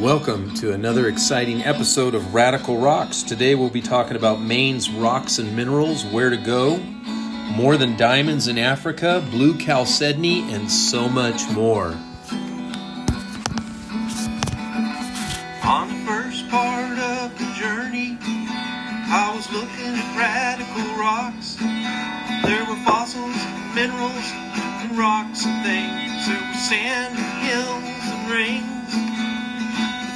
Welcome to another exciting episode of Radical Rocks. Today we'll be talking about Maine's rocks and minerals, where to go, more than diamonds in Africa, blue chalcedony, and so much more. On the first part of the journey, I was looking at radical rocks. There were fossils, minerals, and rocks and things. There were sand, and hills, and rings.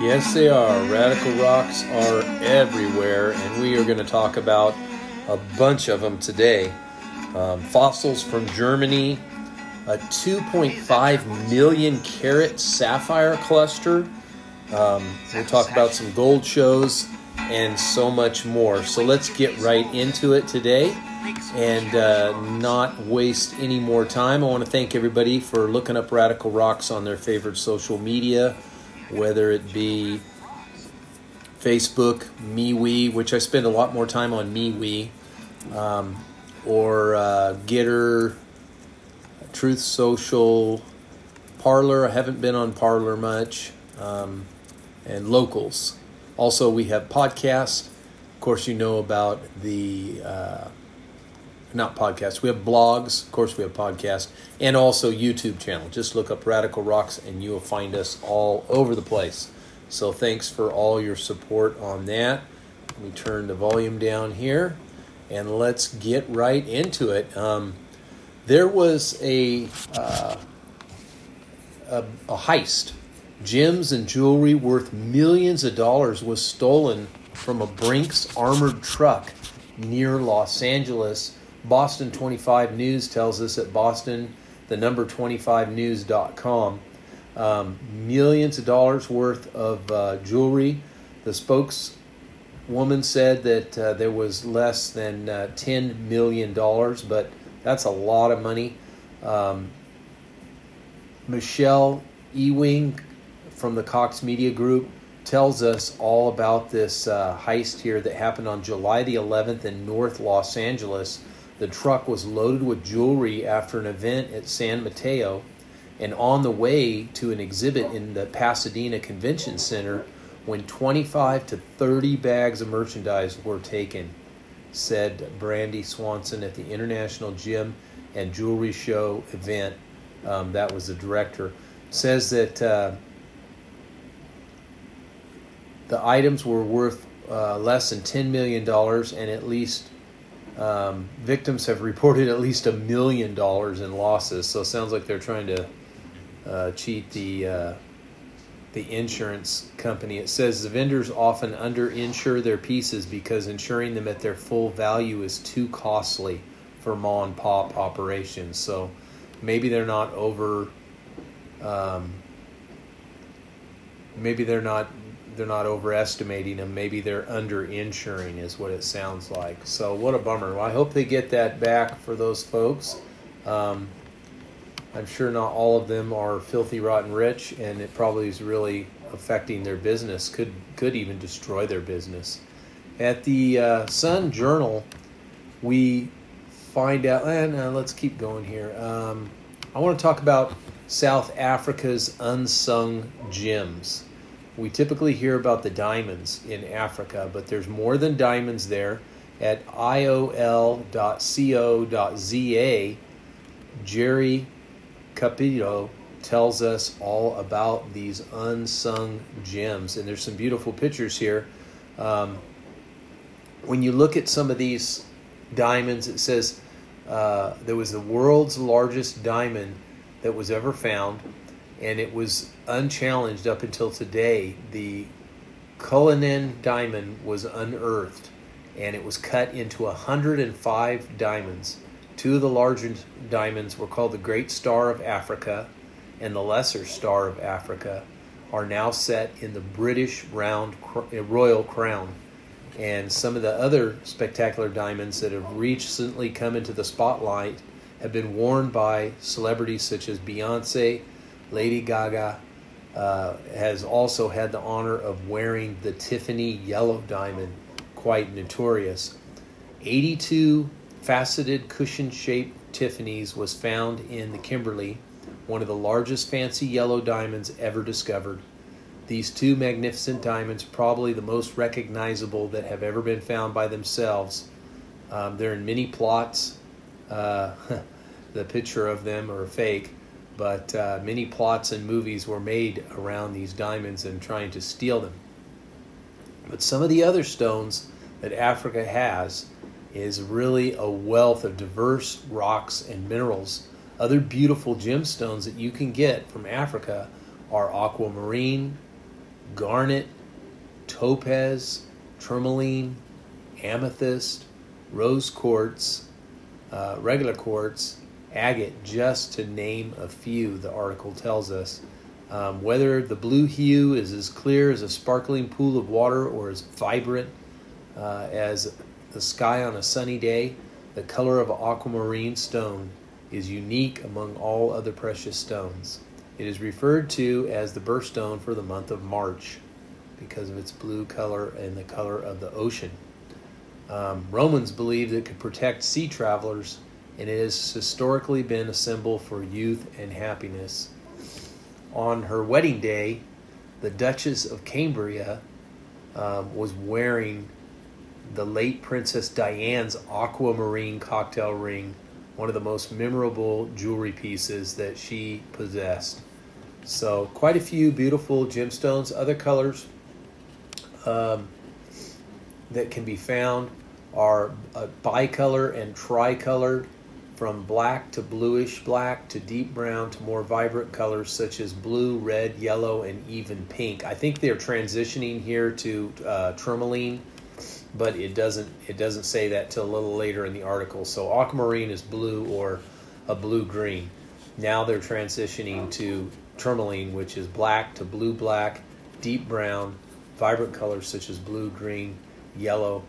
Yes, they are. Radical rocks are everywhere, and we are going to talk about a bunch of them today. Um, fossils from Germany, a 2.5 million carat sapphire cluster. Um, we'll talk about some gold shows and so much more. So let's get right into it today and uh, not waste any more time. I want to thank everybody for looking up Radical Rocks on their favorite social media, whether it be Facebook, MeWe, which I spend a lot more time on MeWe, um, or uh, Gettr, Truth Social, Parler. I haven't been on Parler much, um, and Locals. Also, we have podcasts. Of course, you know about the uh, not podcasts. We have blogs. Of course, we have podcasts, and also YouTube channel. Just look up Radical Rocks, and you will find us all over the place. So, thanks for all your support on that. Let me turn the volume down here, and let's get right into it. Um, there was a, uh, a a heist. Gems and jewelry worth millions of dollars was stolen from a Brinks armored truck near Los Angeles. Boston 25 News tells us at Boston, the number 25news.com. Um, millions of dollars worth of uh, jewelry. The spokeswoman said that uh, there was less than uh, $10 million, but that's a lot of money. Um, Michelle Ewing from the Cox Media Group tells us all about this uh, heist here that happened on July the 11th in North Los Angeles. The truck was loaded with jewelry after an event at San Mateo and on the way to an exhibit in the Pasadena Convention Center when 25 to 30 bags of merchandise were taken, said Brandy Swanson at the International Gem and Jewelry Show event. Um, that was the director. Says that. Uh, the items were worth uh, less than $10 million, and at least um, victims have reported at least a million dollars in losses. So it sounds like they're trying to uh, cheat the uh, the insurance company. It says the vendors often underinsure their pieces because insuring them at their full value is too costly for mom and pop operations. So maybe they're not over. Um, maybe they're not they're not overestimating them. Maybe they're under insuring, is what it sounds like. So what a bummer. Well, I hope they get that back for those folks. Um, I'm sure not all of them are filthy rotten rich, and it probably is really affecting their business. Could could even destroy their business. At the uh, Sun Journal, we find out. And uh, let's keep going here. Um, I want to talk about South Africa's unsung gems. We typically hear about the diamonds in Africa, but there's more than diamonds there. At iol.co.za, Jerry Capito tells us all about these unsung gems, and there's some beautiful pictures here. Um, when you look at some of these diamonds, it says uh, there was the world's largest diamond that was ever found, and it was unchallenged up until today. The Cullinan diamond was unearthed, and it was cut into 105 diamonds. Two of the larger diamonds were called the Great Star of Africa and the Lesser Star of Africa, are now set in the British round uh, Royal Crown. And some of the other spectacular diamonds that have recently come into the spotlight have been worn by celebrities such as Beyonce, Lady Gaga, uh, has also had the honor of wearing the Tiffany yellow diamond, quite notorious. 82 faceted cushion shaped Tiffany's was found in the Kimberley, one of the largest fancy yellow diamonds ever discovered. These two magnificent diamonds, probably the most recognizable that have ever been found by themselves. Um, they're in many plots. Uh, the picture of them are fake, but uh, many plots and movies were made around these diamonds and trying to steal them. But some of the other stones that Africa has is really a wealth of diverse rocks and minerals. Other beautiful gemstones that you can get from Africa are aquamarine, garnet, topaz, tourmaline, amethyst, rose quartz, uh, regular quartz, agate, just to name a few, the article tells us. Um, whether the blue hue is as clear as a sparkling pool of water or as vibrant uh, as the sky on a sunny day, the color of aquamarine stone is unique among all other precious stones. It is referred to as the birthstone for the month of March because of its blue color and the color of the ocean. Um, Romans believed it could protect sea travelers, and it has historically been a symbol for youth and happiness. On her wedding day, the Duchess of Cambria um, was wearing the late Princess Diane's aquamarine cocktail ring, one of the most memorable jewelry pieces that she possessed. So, quite a few beautiful gemstones, other colors um, that can be found are uh, bicolor and tricolored from black to bluish black to deep brown to more vibrant colors such as blue, red, yellow, and even pink. I think they're transitioning here to uh, tourmaline but it doesn't it doesn't say that till a little later in the article. So aquamarine is blue or a blue green. Now they're transitioning to tourmaline, which is black to blue black, deep brown, vibrant colors such as blue, green, yellow,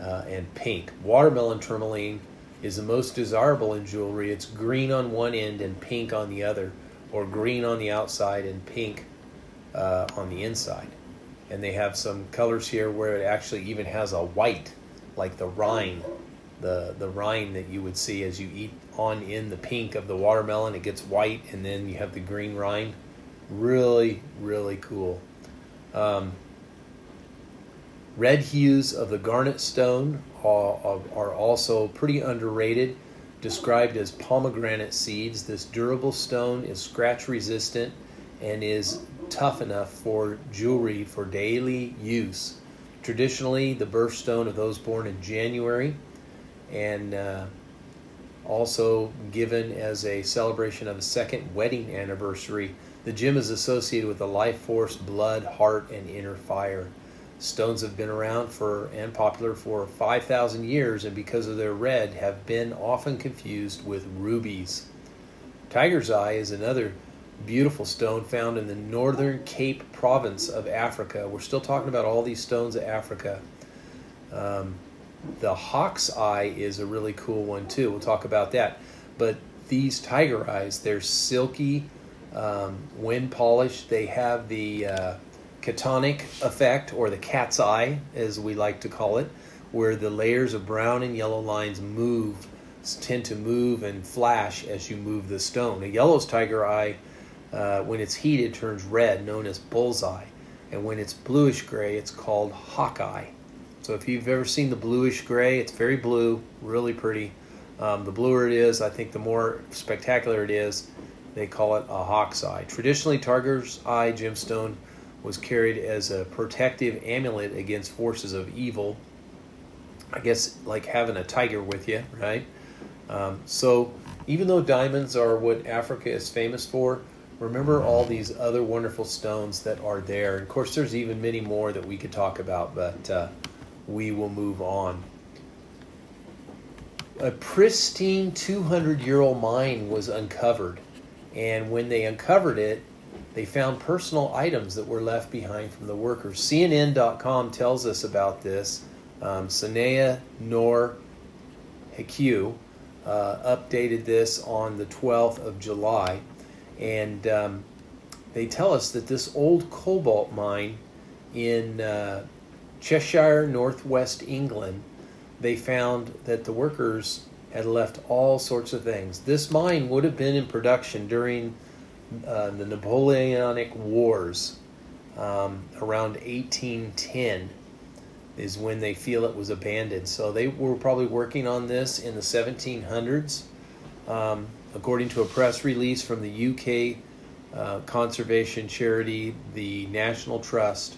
uh, and pink. Watermelon tourmaline is the most desirable in jewelry. It's green on one end and pink on the other, or green on the outside and pink uh, on the inside and they have some colors here where it actually even has a white, like the rind, the the rind that you would see as you eat on in the pink of the watermelon. It gets white, and then you have the green rind. Really, really cool. Um, red hues of the garnet stone are, also pretty underrated. Described as pomegranate seeds, this durable stone is scratch resistant and is tough enough for jewelry for daily use. Traditionally, the birthstone of those born in January, and uh, also given as a celebration of a second wedding anniversary. The gem is associated with the life force, blood, heart, and inner fire. Stones have been around for and popular for 5,000 years, and because of their red, have been often confused with rubies. Tiger's eye is another beautiful stone found in the northern Cape province of Africa. We're still talking about all these stones of Africa. Um, the hawk's eye is a really cool one too. We'll talk about that. But these tiger eyes, they're silky, um, when polished. They have the uh, chatoyant effect, or the cat's eye, as we like to call it, where the layers of brown and yellow lines move, tend to move and flash as you move the stone. A yellow's tiger eye uh, when it's heated, turns red, known as bullseye. And when it's bluish gray, it's called hawkeye. So if you've ever seen the bluish gray, it's very blue, really pretty. Um, the bluer it is, I think the more spectacular it is, they call it a hawk's eye. Traditionally, Tiger's eye gemstone was carried as a protective amulet against forces of evil. I guess like having a tiger with you, right? Um, so even though diamonds are what Africa is famous for, remember all these other wonderful stones that are there. And of course, there's even many more that we could talk about, but uh, we will move on. A pristine 200 year old mine was uncovered, and when they uncovered it, they found personal items that were left behind from the workers. CNN.com tells us about this. Um, Nor Hq uh, updated this on the 12th of July, and um, they tell us that this old cobalt mine in uh, Cheshire, northwest England, they found that the workers had left all sorts of things. This mine would have been in production during uh, the Napoleonic Wars um, around 1810 is when they feel it was abandoned. So they were probably working on this in the 1700s. Um, according to a press release from the UK uh, conservation charity, the National Trust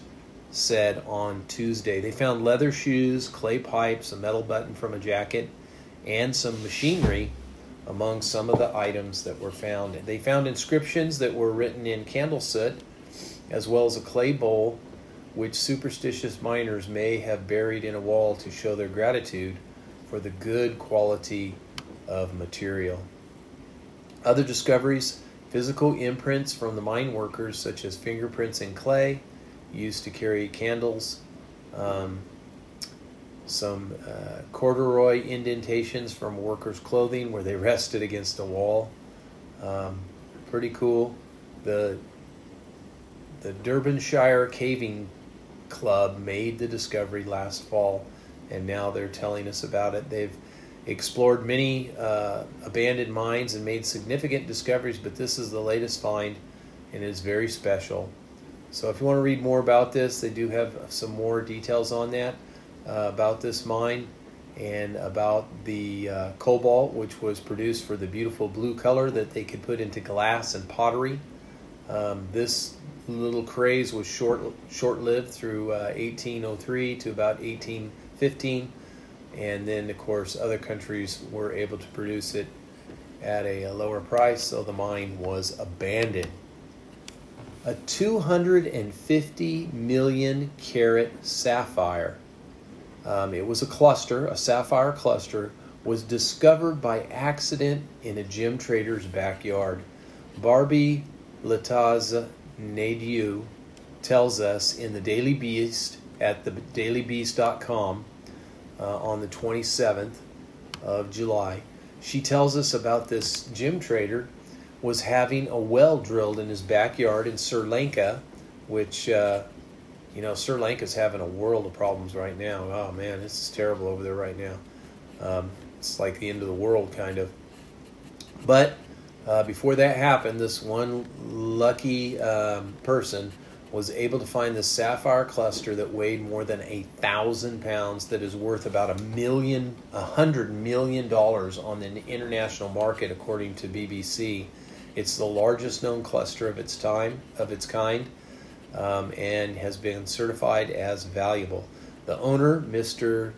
said on Tuesday they found leather shoes, clay pipes, a metal button from a jacket, and some machinery among some of the items that were found. They found inscriptions that were written in candle soot, as well as a clay bowl which superstitious miners may have buried in a wall to show their gratitude for the good quality of material. Other discoveries physical imprints from the mine workers, such as fingerprints in clay used to carry candles, um, some uh, corduroy indentations from workers' clothing where they rested against a wall. Um, pretty cool. The the Derbyshire Caving Club made the discovery last fall, and now they're telling us about it. They've explored many uh, abandoned mines and made significant discoveries, but this is the latest find and it is very special. So, if you want to read more about this, they do have some more details on that uh, about this mine and about the uh, cobalt, which was produced for the beautiful blue color that they could put into glass and pottery. Um, this little craze was short short lived through uh, 1803 to about 1815, and then of course other countries were able to produce it at a, a lower price, so the mine was abandoned. A 250 million carat sapphire. Um, it was a cluster, a sapphire cluster, was discovered by accident in a gem trader's backyard. Barbie Latza Nadeau tells us in the Daily Beast at the dailybeast.com uh, on the 27th of July. She tells us about this gem trader was having a well drilled in his backyard in Sri Lanka, which, uh, you know, Sri Lanka's having a world of problems right now. Oh man, this is terrible over there right now. Um, it's like the end of the world, kind of. But uh, before that happened, this one lucky um, person was able to find this sapphire cluster that weighed more than a thousand pounds, that is worth about a million, a hundred million dollars on the international market, according to BBC. It's the largest known cluster of its time, of its kind, um, and has been certified as valuable. The owner, Mr.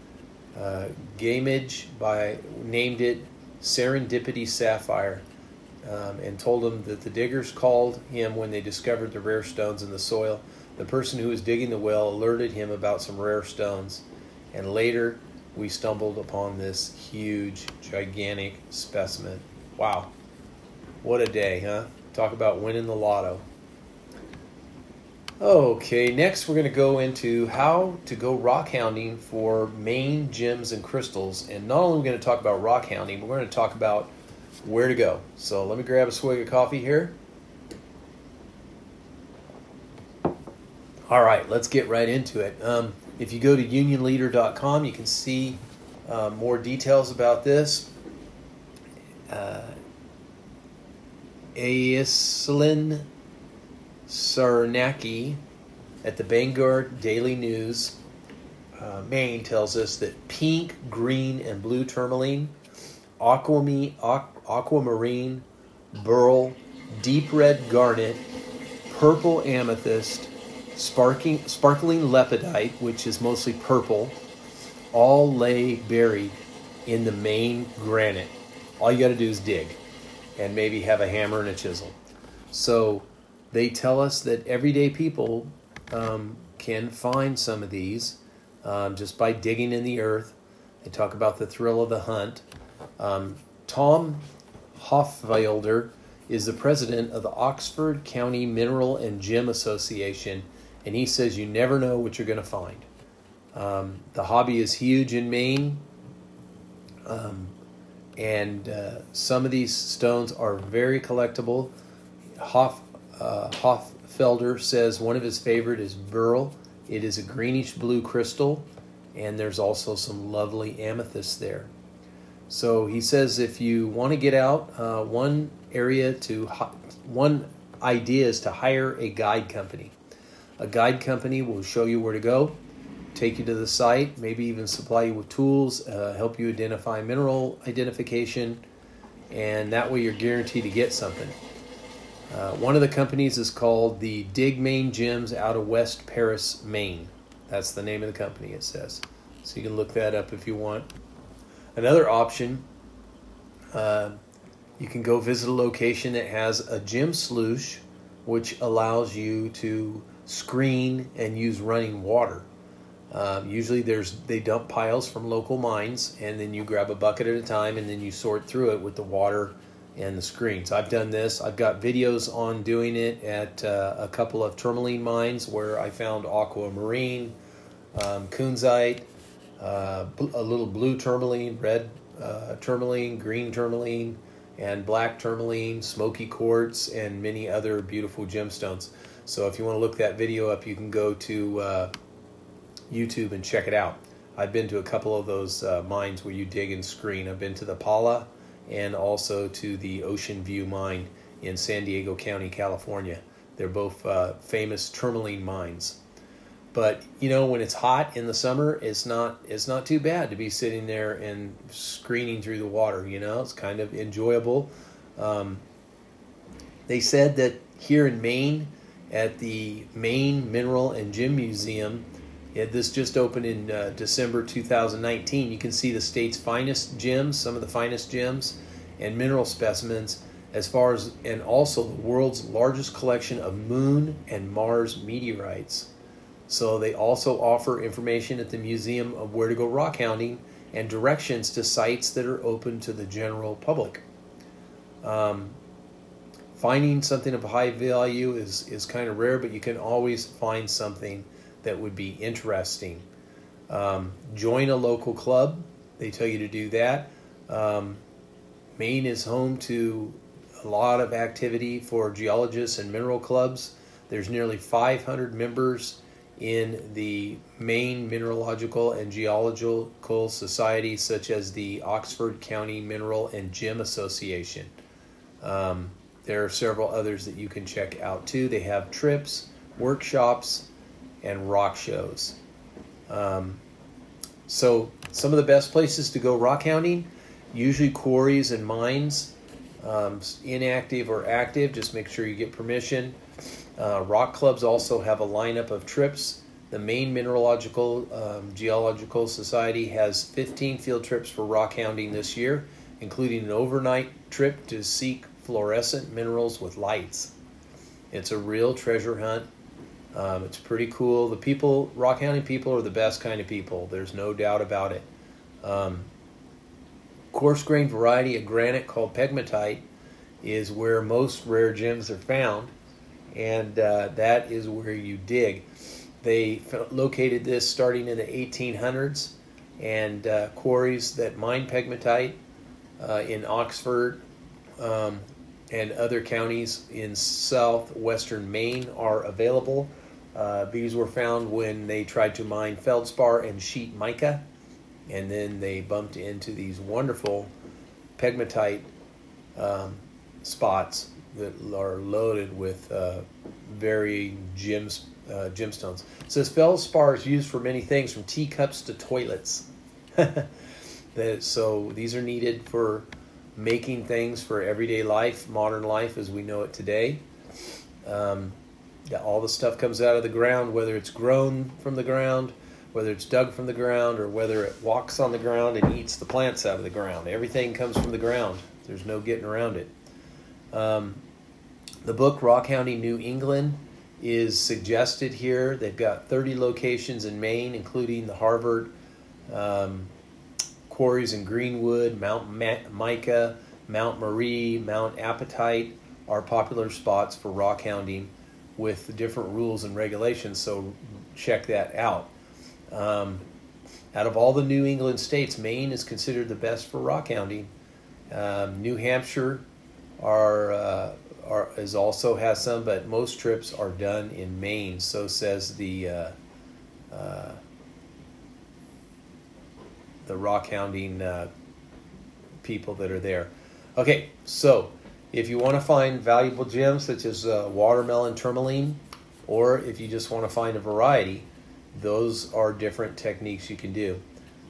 Uh, Gamage, by named it Serendipity Sapphire um, and told him that the diggers called him when they discovered the rare stones in the soil. The person who was digging the well alerted him about some rare stones, and later we stumbled upon this huge, gigantic specimen. Wow, what a day, huh? Talk about winning the lotto. Okay, next we're going to go into how to go rock hounding for Maine gems and crystals. And not only are we going to talk about rock hounding, but we're going to talk about where to go. So let me grab a swig of coffee here. All right, let's get right into it. Um, if you go to unionleader.com, you can see uh, more details about this. Uh, Aislinn Sarnacki at the Bangor Daily News, uh, Maine, tells us that pink, green, and blue tourmaline, aquamine, aqu- aquamarine, beryl, deep red garnet, purple amethyst, sparkling, sparkling lepidite, which is mostly purple, all lay buried in the Maine granite. All you got to do is dig and maybe have a hammer and a chisel. So they tell us that everyday people um, can find some of these um, just by digging in the earth. They talk about the thrill of the hunt. Um, Tom Hofwilder is the president of the Oxford County Mineral and Gem Association, and he says you never know what you're going to find. Um, the hobby is huge in Maine, um, and uh, some of these stones are very collectible. Hoff, uh, says one of his favorite is Beryl. It is a greenish blue crystal, and there's also some lovely amethyst there. So he says if you want to get out, uh, one area to one idea is to hire a guide company. A guide company will show you where to go, take you to the site, maybe even supply you with tools, uh, help you identify mineral identification, and that way you're guaranteed to get something. Uh, one of the companies is called the Dig Maine Gems out of West Paris, Maine. That's the name of the company, it says. So you can look that up if you want. Another option, uh, you can go visit a location that has a gem sluice, which allows you to screen and use running water. Um, usually, there's they dump piles from local mines, and then you grab a bucket at a time, and then you sort through it with the water and the screens. I've done this. I've got videos on doing it at uh, a couple of tourmaline mines where I found aquamarine, um, kunzite, uh, a little blue tourmaline, red uh, tourmaline, green tourmaline, and black tourmaline, smoky quartz, and many other beautiful gemstones. So if you want to look that video up, you can go to uh, YouTube and check it out. I've been to a couple of those uh, mines where you dig and screen. I've been to the Pala and also to the Ocean View mine in San Diego County, California. They're both uh, famous tourmaline mines. But you know, when it's hot in the summer, it's not it's not too bad to be sitting there and screening through the water. You know, it's kind of enjoyable. Um, they said that here in Maine, at the Maine Mineral and Gem Museum, yeah, this just opened in uh, December 2019. You can see the state's finest gems, some of the finest gems, and mineral specimens, as far as and also the world's largest collection of Moon and Mars meteorites. So they also offer information at the museum of where to go rock hounding and directions to sites that are open to the general public. Um, finding something of high value is, is kind of rare, but you can always find something that would be interesting. Um, join a local club. They tell you to do that. Um, Maine is home to a lot of activity for geologists and mineral clubs. There's nearly 500 members in the Maine Mineralogical and Geological Society, such as the Oxford County Mineral and Gem Association. Um, there are several others that you can check out too. They have trips, workshops, and rock shows. Um, so, some of the best places to go rock hounding, usually quarries and mines, um, inactive or active, just make sure you get permission. Uh, rock clubs also have a lineup of trips. The Maine Mineralogical um, Geological Society has 15 field trips for rock hounding this year, including an overnight trip to seek fluorescent minerals with lights. It's a real treasure hunt. Um, it's pretty cool. The people, rock County people, are the best kind of people. There's no doubt about it. Um, coarse grained variety of granite called pegmatite is where most rare gems are found and uh, that is where you dig. They located this starting in the 1800s, and uh, quarries that mine pegmatite uh, in Oxford um, and other counties in southwestern Maine are available. Uh, these were found when they tried to mine feldspar and sheet mica, and then they bumped into these wonderful pegmatite um, spots that are loaded with uh, varying gems, uh, gemstones. It says feldspar is used for many things, from teacups to toilets. that so these are needed for making things for everyday life, modern life as we know it today. Um, all the stuff comes out of the ground, whether it's grown from the ground, whether it's dug from the ground, or whether it walks on the ground and eats the plants out of the ground. Everything comes from the ground. There's no getting around it. Um, the book Rock Hounding New England is suggested here. They've got 30 locations in Maine, including the Harvard um, quarries in Greenwood, Mount Mica, Mount Marie, Mount Apatite are popular spots for rock hounding with the different rules and regulations. So check that out. Um, out of all the New England states, Maine is considered the best for rock hounding. Um, New Hampshire are, uh, are is also has some, but most trips are done in Maine. So says the uh, uh, the rock hounding uh, people that are there. Okay, so if you want to find valuable gems such as uh, watermelon tourmaline, or if you just want to find a variety, those are different techniques you can do.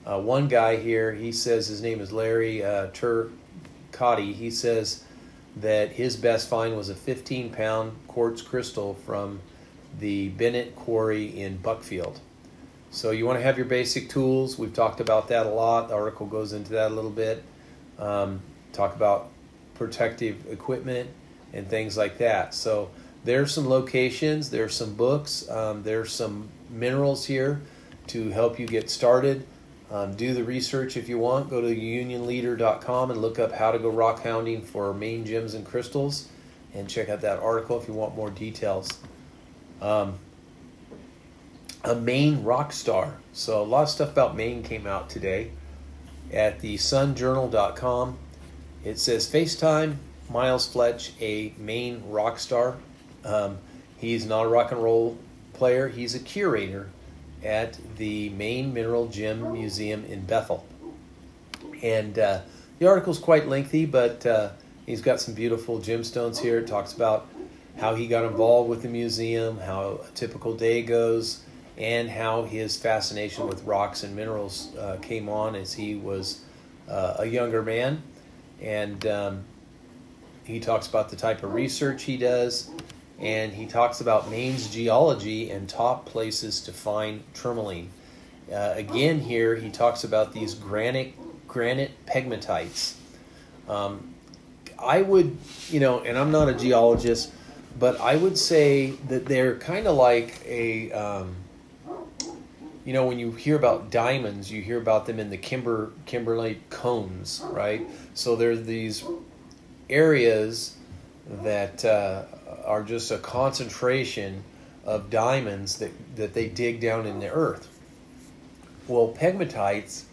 Uh, one guy here, he says his name is Larry uh, Turcotti. He says that his best find was a 15 pound quartz crystal from the Bennett Quarry in Buckfield. So you want to have your basic tools. We've talked about that a lot. The article goes into that a little bit. Um, talk about protective equipment and things like that. So there's some locations, there's some books, um, there's some minerals here to help you get started. Um, do the research if you want. Go to unionleader.com and look up how to go rock hounding for Maine gems and crystals and check out that article if you want more details. Um, a Maine rock star. So a lot of stuff about Maine came out today at the sunjournal.com. It says FaceTime Myles Felch, a Maine rock star. Um, he's not a rock and roll player, he's a curator at the Maine Mineral Gem Museum in Bethel. And uh, the article is quite lengthy, but uh, he's got some beautiful gemstones here. It talks about how he got involved with the museum, how a typical day goes, and how his fascination with rocks and minerals uh, came on as he was uh, a younger man. And um, he talks about the type of research he does, and he talks about Maine's geology and top places to find tourmaline. Uh, again, here he talks about these granite granite pegmatites. Um, I would, you know, and I'm not a geologist, but I would say that they're kind of like a um, you know, when you hear about diamonds, you hear about them in the Kimber Kimberlite cones, right? So there's these areas that uh, are just a concentration of diamonds that, that they dig down in the earth. Well, pegmatites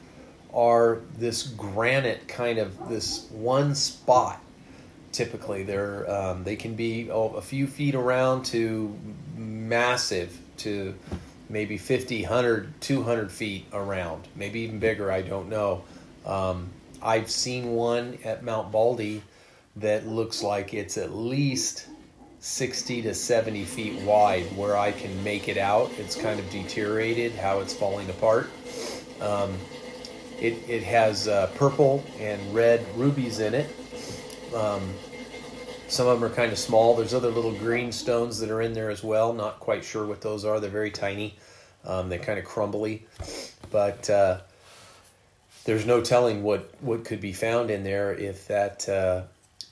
are this granite kind of this one spot. Typically, they're um, they can be oh, a few feet around to massive to maybe 50, 100, 200 feet around, maybe even bigger, I don't know. Um, I've seen one at Mount Baldy that looks like it's at least 60 to 70 feet wide where I can make it out. It's kind of deteriorated, how it's falling apart. Um, it, it has uh, purple and red rubies in it. Um, some of them are kind of small. There's other little green stones that are in there as well. Not quite sure what those are. They're very tiny. Um, they're kind of crumbly, but uh, there's no telling what what could be found in there if that uh,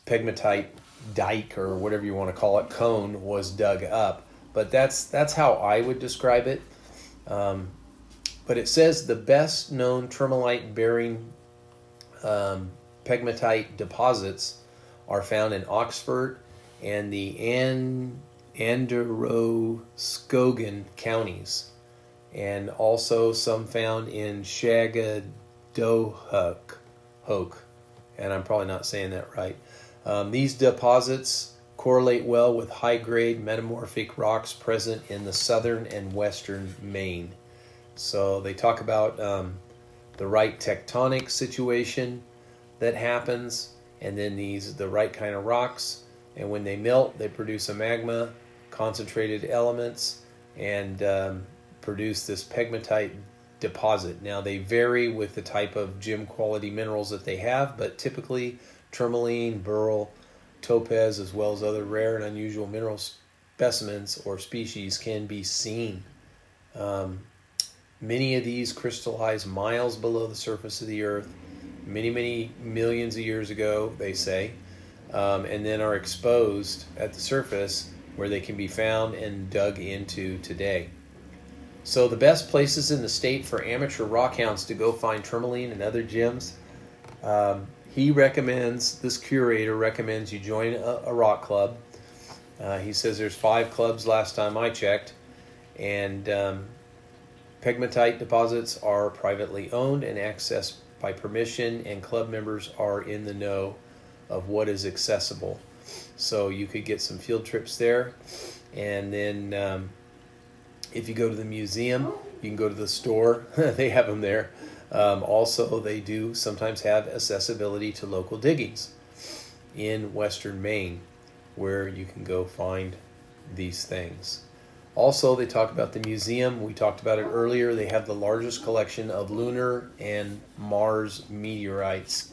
pegmatite dike or whatever you want to call it cone was dug up. But that's that's how I would describe it. Um, but it says the best known tremolite bearing um, pegmatite deposits are found in Oxford and the An- Androscoggin counties, and also some found in Shagadohook, and I'm probably not saying that right. Um, these deposits correlate well with high grade metamorphic rocks present in the southern and western Maine. So they talk about um, the right tectonic situation that happens and then these the right kind of rocks and when they melt they produce a magma concentrated elements and um, produce this pegmatite deposit. Now they vary with the type of gem quality minerals that they have but typically tourmaline beryl topaz as well as other rare and unusual mineral specimens or species can be seen. Um, many of these crystallize miles below the surface of the earth many, many millions of years ago, they say, um, and then are exposed at the surface where they can be found and dug into today. So, the best places in the state for amateur rockhounds to go find tourmaline and other gems, um, he recommends, this curator recommends you join a, a rock club. Uh, he says there's five clubs last time I checked, and um, pegmatite deposits are privately owned and accessed by permission, and club members are in the know of what is accessible. So you could get some field trips there, and then um, if you go to the museum, you can go to the store. they have them there. Um, also, they do sometimes have accessibility to local diggings in western Maine where you can go find these things. Also, they talk about the museum. We talked about it earlier. They have the largest collection of lunar and Mars meteorites.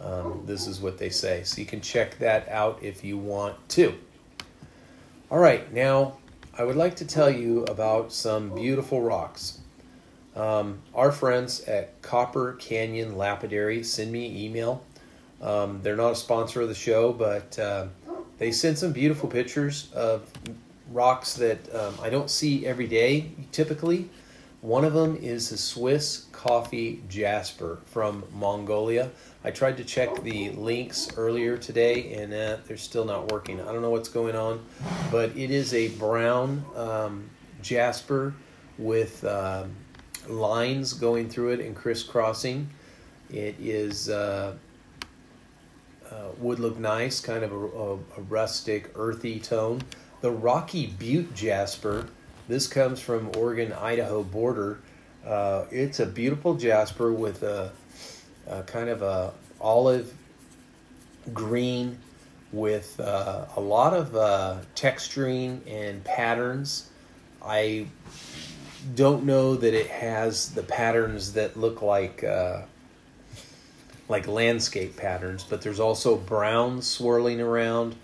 Um, this is what they say. So you can check that out if you want to. All right, now I would like to tell you about some beautiful rocks. Um, our friends at Copper Canyon Lapidary send me an email. Um, they're not a sponsor of the show, but uh, they send some beautiful pictures of rocks that um, I don't see every day typically. One of them is a Swiss coffee jasper from Mongolia. I tried to check the links earlier today and uh, they're still not working. I don't know what's going on, but it is a brown um, jasper with uh, lines going through it and crisscrossing. It is. Uh, uh, would look nice, kind of a, a, a, rustic, earthy tone. The Rocky Butte jasper, this comes from Oregon Idaho border. Uh, it's a beautiful jasper with a, a kind of a olive green with uh, a lot of uh, texturing and patterns. I don't know that it has the patterns that look like uh, like landscape patterns, but there's also brown swirling around,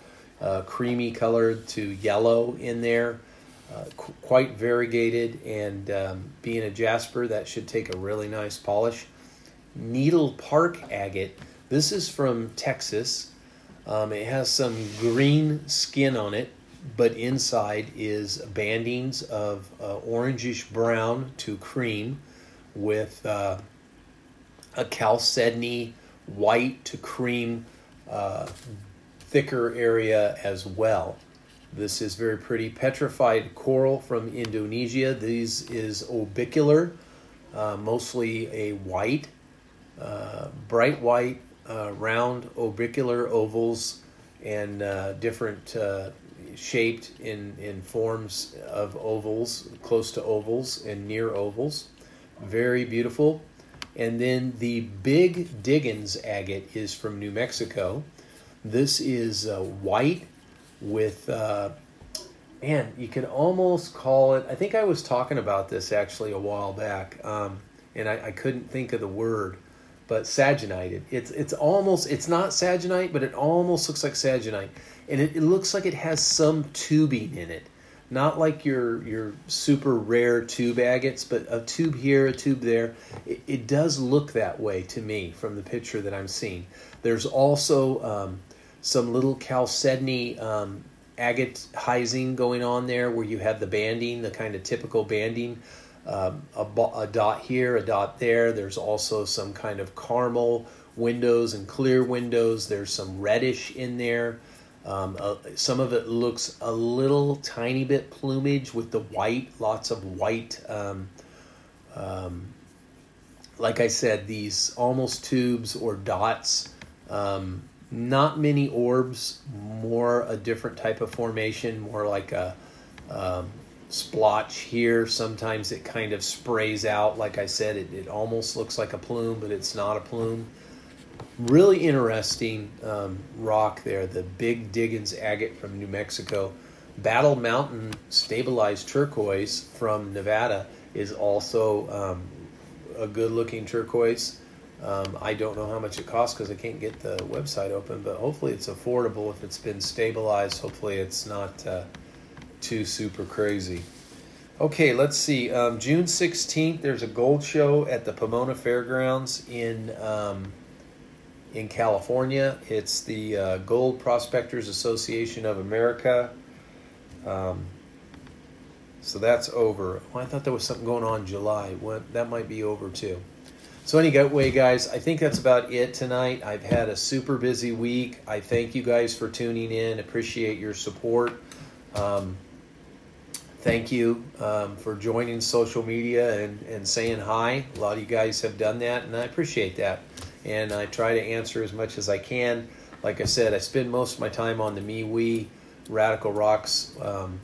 uh, creamy colored to yellow in there, uh, qu- quite variegated. And um, being a jasper, that should take a really nice polish. Needle Peak agate. This is from Texas. Um, it has some green skin on it, but inside is bandings of uh, orangish brown to cream with uh, a chalcedony white to cream uh, thicker area as well. This is very pretty. Petrified coral from Indonesia. This is orbicular, uh, mostly a white, uh, bright white, uh, round orbicular ovals and uh, different uh, shaped in, in forms of ovals, close to ovals and near ovals. Very beautiful. And then the Big Diggins agate is from New Mexico. This is uh, white with, uh, man, you can almost call it. I think I was talking about this actually a while back, um, and I, I, couldn't think of the word, but sagenite. It's it's almost it's not sagenite, but it almost looks like sagenite, and it, it looks like it has some tubing in it not like your your super rare tube agates, but a tube here, a tube there. It, it does look that way to me from the picture that I'm seeing. There's also um, some little chalcedony um, agatizing going on there, where you have the banding, the kind of typical banding. Um, a, a dot here, a dot there. There's also some kind of caramel windows and clear windows. There's some reddish in there. Um, uh, some of it looks a little tiny bit plumage with the white, lots of white. Um, um, like I said, these almost tubes or dots. Not many orbs, more a different type of formation, more like a um, splotch here. Sometimes it kind of sprays out. Like I said, it, it almost looks like a plume, but it's not a plume really interesting um, rock there, the Big Diggins agate from New Mexico. Battle Mountain stabilized turquoise from Nevada is also um, a good looking turquoise. Um, I don't know how much it costs because I can't get the website open, but hopefully it's affordable if it's been stabilized. Hopefully it's not uh, too super crazy. Okay, let's see. Um, June 16th, there's a gold show at the Pomona Fairgrounds in um, in California. It's the uh, Gold Prospectors Association of America. Um, so that's over. Well, I thought there was something going on July. Well, that might be over too. So anyway, guys, I think that's about it tonight. I've had a super busy week. I thank you guys for tuning in. Appreciate your support. Um, thank you um, for joining social media and, and saying hi. A lot of you guys have done that, and I appreciate that. And I try to answer as much as I can. Like I said, I spend most of my time on the MeWe Radical Rocks um,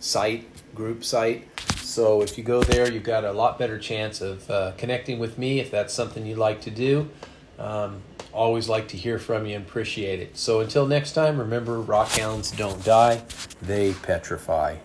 site, group site. So if you go there, you've got a lot better chance of uh, connecting with me if that's something you'd like to do. Um, always like to hear from you and appreciate it. So until next time, remember rockhounds don't die, they petrify.